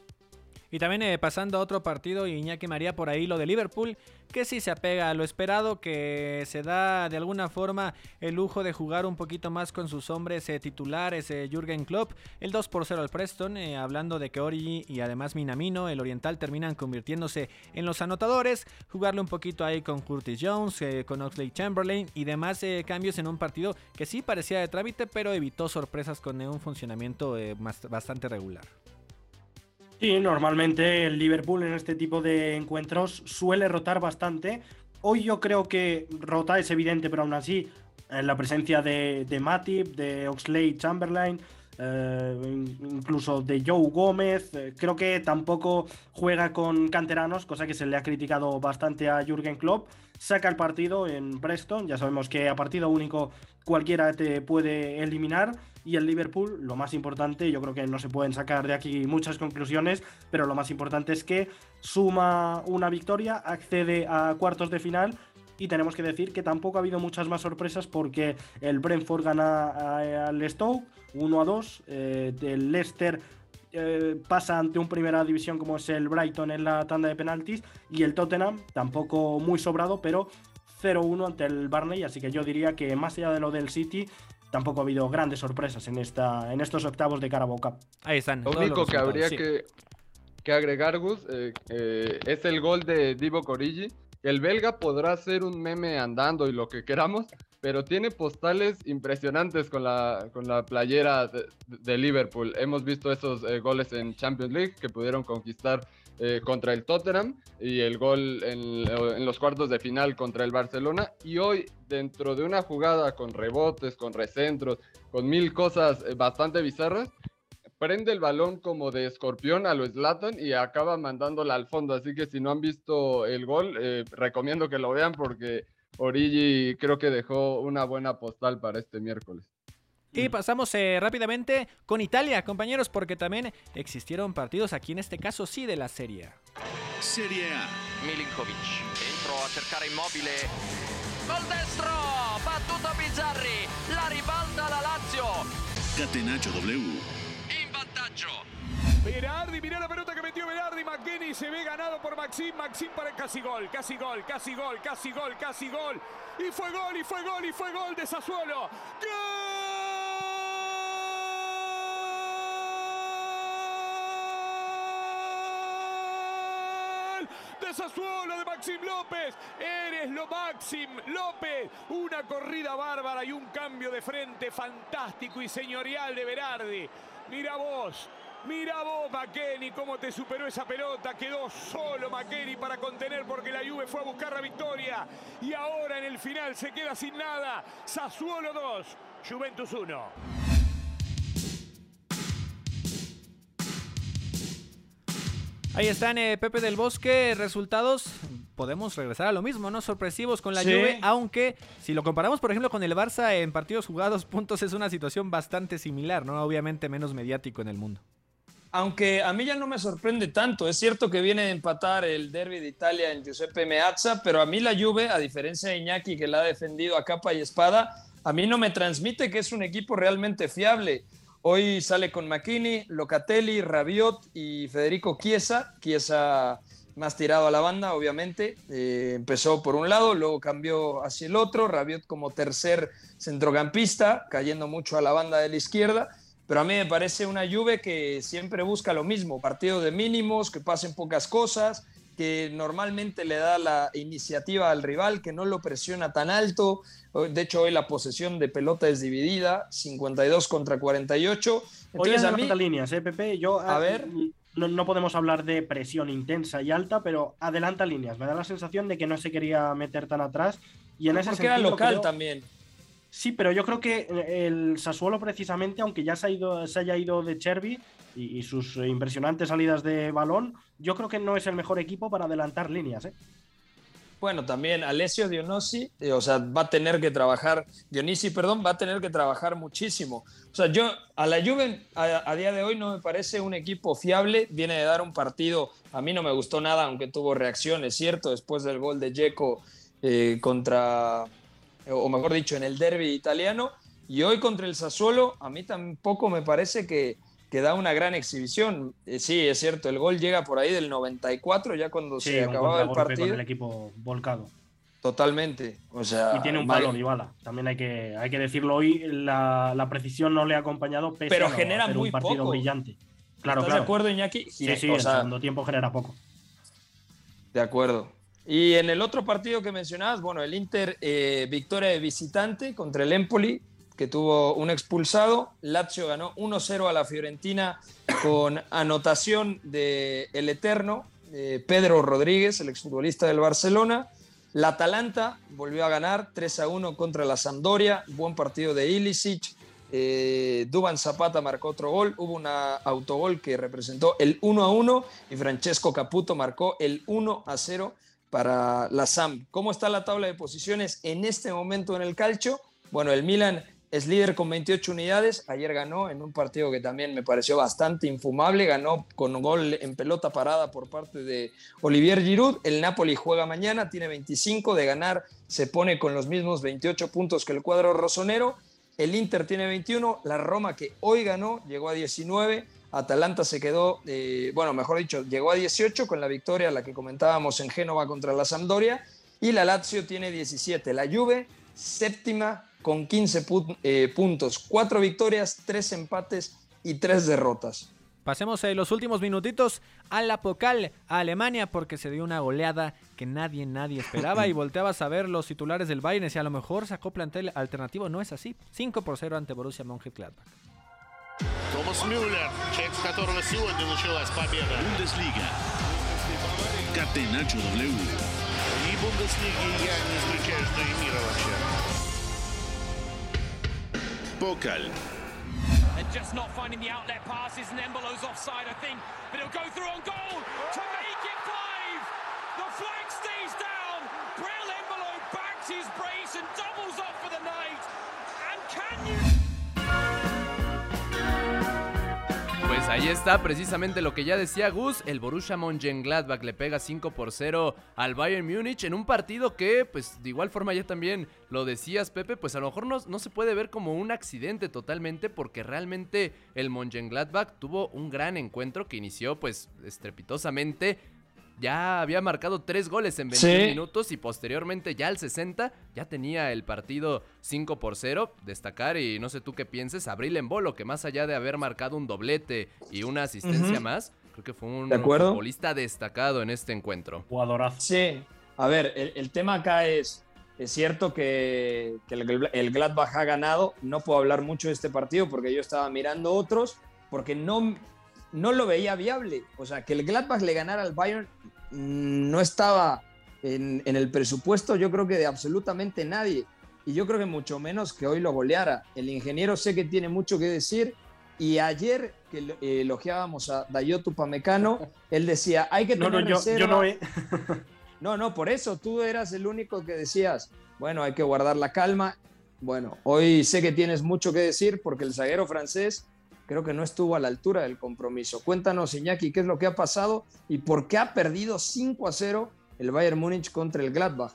Y también eh, pasando a otro partido, Iñaki María por ahí lo de Liverpool, que sí se apega a lo esperado, que se da de alguna forma el lujo de jugar un poquito más con sus hombres eh, titulares, eh, Jürgen Klopp, el 2 por 0 al Preston, hablando de que Origi y además Minamino, el oriental, terminan convirtiéndose en los anotadores, jugarle un poquito ahí con Curtis Jones, con Oxley Chamberlain y demás cambios en un partido que sí parecía de trámite, pero evitó sorpresas con un funcionamiento bastante regular. Sí, normalmente el Liverpool en este tipo de encuentros suele rotar bastante. Hoy yo creo que rota es evidente, pero aún así, en la presencia de, de Matip, de Oxley Chamberlain, eh, incluso de Joe Gómez, eh, creo que tampoco juega con canteranos, cosa que se le ha criticado bastante a Jürgen Klopp. Saca el partido en Preston, ya sabemos que a partido único cualquiera te puede eliminar y el Liverpool, lo más importante, yo creo que no se pueden sacar de aquí muchas conclusiones, pero lo más importante es que suma una victoria, accede a cuartos de final y tenemos que decir que tampoco ha habido muchas más sorpresas porque el Brentford gana al Stoke 1 a 2, eh, el Leicester eh, pasa ante un primera división como es el Brighton en la tanda de penaltis y el Tottenham tampoco muy sobrado, pero 0-1 ante el Barney, así que yo diría que más allá de lo del City, tampoco ha habido grandes sorpresas en, esta, en estos octavos de Carabao Cup. Ahí están. Lo único que habría que, que, agregar, Gus, eh, eh, es el gol de Divo Corigi. El belga podrá ser un meme andando y lo que queramos, pero tiene postales impresionantes con la, con la playera de, Liverpool. Hemos visto esos eh, goles en Champions League que pudieron conquistar eh, contra el Tottenham y el gol en, los cuartos de final contra el Barcelona. Y hoy, dentro de una jugada con rebotes, con recentros, con mil cosas eh, bastante bizarras, prende el balón como de escorpión a lo Slatan y acaba mandándola al fondo. Así que si no han visto el gol, eh, recomiendo que lo vean porque Origi creo que dejó una buena postal para este miércoles. Y pasamos eh, rápidamente con Italia, compañeros, porque también existieron partidos aquí, en este caso sí, de la Serie A. Serie A. Milinkovic entró a cercare immobile. Gol destro, battuto Bizzarri, la ribalta la Lazio. Catenaccio W. In vantaggio. Berardi, mira la pelota que metió Velardi, McKenny se ve ganado por Maxim, Maxim para el casi gol, casi gol, casi gol, casi gol, casi gol. Y fue gol, y fue gol, y fue gol de Sassuolo. ¡Gol! De de Maxim López. Eres lo Maxim López. Una corrida bárbara y un cambio de frente fantástico y señorial de Berardi. Mira vos, Mira vos, McKenny, cómo te superó esa pelota. Quedó solo McKenny para contener porque la Juve fue a buscar la victoria. Y ahora en el final se queda sin nada. Sassuolo 2, Juventus 1. Ahí están, eh, Pepe del Bosque, resultados. Podemos regresar a lo mismo, ¿no? Sorpresivos con la Juve, aunque si lo comparamos, por ejemplo, con el Barça en partidos jugados, puntos es una situación bastante similar, ¿no? Obviamente menos mediático en el mundo. Aunque a mí ya no me sorprende tanto, es cierto que viene a empatar el derby de Italia en Giuseppe Meazza, pero a mí la Juve, a diferencia de Iñaki que la ha defendido a capa y espada, a mí no me transmite que es un equipo realmente fiable. Hoy sale con McKinney, Locatelli, Rabiot y Federico Chiesa. Chiesa más tirado a la banda, obviamente. Eh, empezó por un lado, luego cambió hacia el otro. Rabiot como tercer centrocampista, cayendo mucho a la banda de la izquierda pero a mí me parece una Juve que siempre busca lo mismo, partido de mínimos, que pasen pocas cosas, que normalmente le da la iniciativa al rival, que no lo presiona tan alto. De hecho, hoy la posesión de pelota es dividida, 52 contra 48. Entonces, hoy adelanta líneas, ¿eh, Pepe? Yo, a, ver... No, podemos hablar de presión intensa y alta, pero adelanta líneas. Me da la sensación de que no se quería meter tan atrás. Y en ese Porque era local también. Sí, pero yo creo que el Sassuolo precisamente, aunque ya se, ha ido, se haya ido de Chervi y, sus impresionantes salidas de balón, yo creo que no es el mejor equipo para adelantar líneas. ¿eh? Bueno, también Alessio Dionisi, eh, o sea, va a tener que trabajar, Dionisi, perdón, va a tener que trabajar muchísimo. O sea, yo a la Juve a, día de hoy no me parece un equipo fiable, viene de dar un partido, a mí no me gustó nada, aunque tuvo reacciones, cierto, después del gol de Dzeko contra o mejor dicho, en el derby italiano. Y hoy contra el Sassuolo, a mí tampoco me parece que, que da una gran exhibición. Eh, sí, es cierto, el gol llega por ahí del 94, ya cuando se acababa el partido. el equipo volcado. Totalmente. O sea, y tiene un balón y bala. También hay que, hay que decirlo hoy, la, la precisión no le ha acompañado, pero genera muy un partido poco. brillante. Claro, ¿Estás de acuerdo, Iñaki? Sí, sí, el segundo tiempo genera poco. De acuerdo. Y en el otro partido que mencionabas, bueno, el Inter eh, victoria de visitante contra el Empoli, que tuvo un expulsado. Lazio ganó 1-0 a la Fiorentina con anotación de el eterno Pedro Rodríguez, el exfutbolista del Barcelona. La Atalanta volvió a ganar 3-1 contra la Sampdoria. Buen partido de Ilicic. Eh, Duban Zapata marcó otro gol. Hubo un autogol que representó el 1 1 y Francesco Caputo marcó el 1 0 para la SAM. ¿Cómo está la tabla de posiciones en este momento en el calcio? Bueno, el Milan es líder con 28 unidades. Ayer ganó en un partido que también me pareció bastante infumable. Ganó con un gol en pelota parada por parte de Olivier Giroud. El Napoli juega mañana, tiene 25 de ganar. Se pone con los mismos 28 puntos que el cuadro rosonero. El Inter tiene 21. La Roma, que hoy ganó, llegó a 19. Atalanta se quedó, eh, bueno, mejor dicho, llegó a 18 con la victoria, la que comentábamos en Génova contra la Sampdoria, y la Lazio tiene 17. La Juve, séptima con 15 eh, puntos, cuatro victorias, tres empates y tres derrotas. Pasemos en los últimos minutitos a la Pocal, a Alemania, porque se dio una goleada que nadie, nadie esperaba y volteabas a ver los titulares del Bayern y a lo mejor sacó plantel alternativo. No es así. 5 por 0 ante Borussia Mönchengladbach. Томас Мюллер, человек, с которого сегодня началась победа. Бундеслига. Катеначо W. И Бундеслиги я не исключаю, что и мира вообще. Pokal. And just not finding the outlet passes and Embolo's offside, I think, but he'll go through on goal to make it five. The flag stays down. Brill Embolo backs his brace and doubles up for the night. And can you? Ahí está precisamente lo que ya decía Gus, el Borussia Mönchengladbach le pega 5 por 0 al Bayern Múnich en un partido que, pues de igual forma ya también lo decías Pepe, pues a lo mejor no, no se puede ver como un accidente totalmente porque realmente el Mönchengladbach tuvo un gran encuentro que inició pues estrepitosamente ya había marcado tres goles en 21 minutos y posteriormente ya al 60 ya tenía el partido 5 por 0. Destacar y no sé tú qué pienses, Abril en bolo, que más allá de haber marcado un doblete y una asistencia más, creo que fue un futbolista destacado en este encuentro. Jugadorazo. Sí, a ver, el, tema acá es, es cierto que, el, el Gladbach ha ganado, no puedo hablar mucho de este partido porque yo estaba mirando otros, porque no, no lo veía viable. O sea, que el Gladbach le ganara al Bayern mm, no estaba en, el presupuesto, yo creo que de absolutamente nadie. Y yo creo que mucho menos que hoy lo goleara. El ingeniero sé que tiene mucho que decir. Y ayer que elogiábamos a Dayotu Pamecano, él decía, hay que tener no, no, no, no, no, por eso tú eras el único que decías, bueno, hay que guardar la calma. Bueno, hoy sé que tienes mucho que decir porque el zaguero francés creo que no estuvo a la altura del compromiso. Cuéntanos, Iñaki, qué es lo que ha pasado y por qué ha perdido 5 a 0 el Bayern Múnich contra el Gladbach.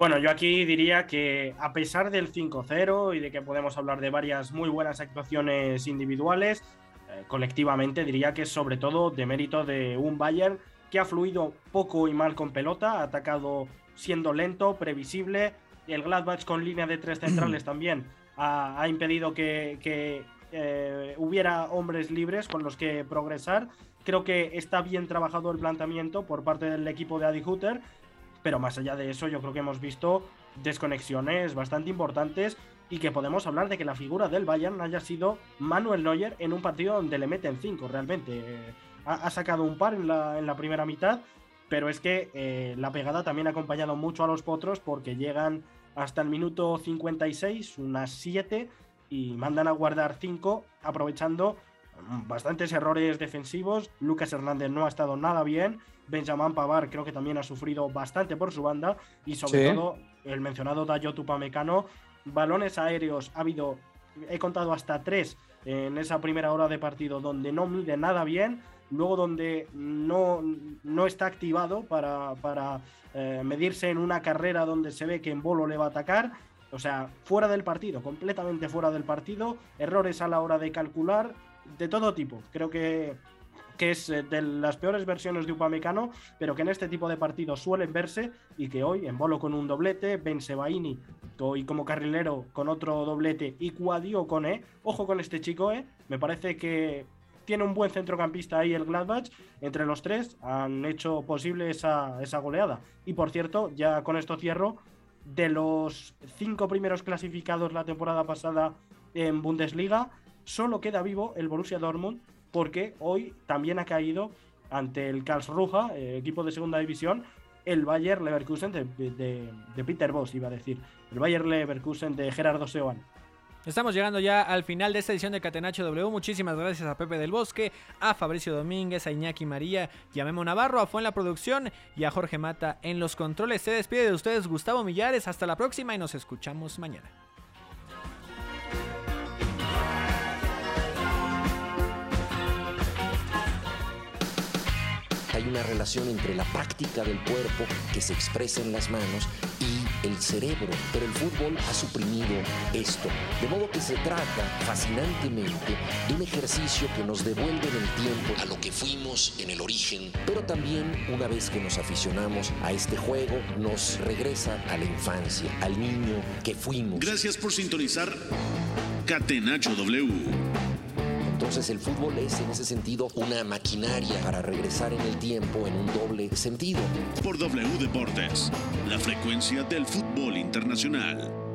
Bueno, yo aquí diría que a pesar del 5-0 y de que podemos hablar de varias muy buenas actuaciones individuales, eh, colectivamente diría que es sobre todo de mérito de un Bayern que ha fluido poco y mal con pelota, ha atacado siendo lento, previsible. El Gladbach con línea de tres centrales también ha, impedido que, eh, hubiera hombres libres con los que progresar. Creo que está bien trabajado el planteamiento por parte del equipo de Adi Hutter, pero más allá de eso, yo creo que hemos visto desconexiones bastante importantes y que podemos hablar de que la figura del Bayern haya sido Manuel Neuer en un partido donde le meten cinco realmente. ha, sacado un par en la, primera mitad, pero es que eh, la pegada también ha acompañado mucho a los potros porque llegan hasta el minuto 56, unas 7 y mandan a guardar 5 aprovechando mm, bastantes errores defensivos. Lucas Hernández no ha estado nada bien. Benjamin Pavar creo que también ha sufrido bastante por su banda. Y sobre todo el mencionado Dayo Tupamecano. Balones aéreos ha habido, he contado hasta tres en esa primera hora de partido donde no mide nada bien. Luego donde no, no está activado para, para eh, medirse en una carrera donde se ve que en bolo le va a atacar o sea, fuera del partido, completamente fuera del partido, errores a la hora de calcular, de todo tipo. Creo que, que es eh, de las peores versiones de Upamecano, pero que en este tipo de partidos suelen verse y que hoy, en bolo con un doblete, Ben Sebaini hoy como carrilero con otro doblete y Cuadio con E, ojo con este chico, ¿eh? me parece que tiene un buen centrocampista ahí el Gladbach. Entre los tres han hecho posible esa, esa goleada. Y por cierto, ya con esto cierro, de los cinco primeros clasificados la temporada pasada en Bundesliga, solo queda vivo el Borussia Dortmund porque hoy también ha caído ante el Karlsruhe, eh, equipo de segunda división, el Bayer Leverkusen de, Peter Boss, iba a decir, el Bayer Leverkusen de Gerardo Seoane. Estamos llegando ya al final de esta edición de Catenacho W. Muchísimas gracias a Pepe del Bosque, a Fabricio Domínguez, a Iñaki María y a Memo Navarro, a Fue en la producción y a Jorge Mata en los controles. Se despide de ustedes Gustavo Millares. Hasta la próxima y nos escuchamos mañana. Hay una relación entre la práctica del cuerpo que se expresa en las manos y el cerebro, pero el fútbol ha suprimido esto. De modo que se trata fascinantemente de un ejercicio que nos devuelve en el tiempo a lo que fuimos en el origen, pero también una vez que nos aficionamos a este juego, nos regresa a la infancia, al niño que fuimos. Gracias por sintonizar Catenacho W. Entonces el fútbol es en ese sentido una maquinaria para regresar en el tiempo en un doble sentido. Por W Deportes, la frecuencia del fútbol internacional.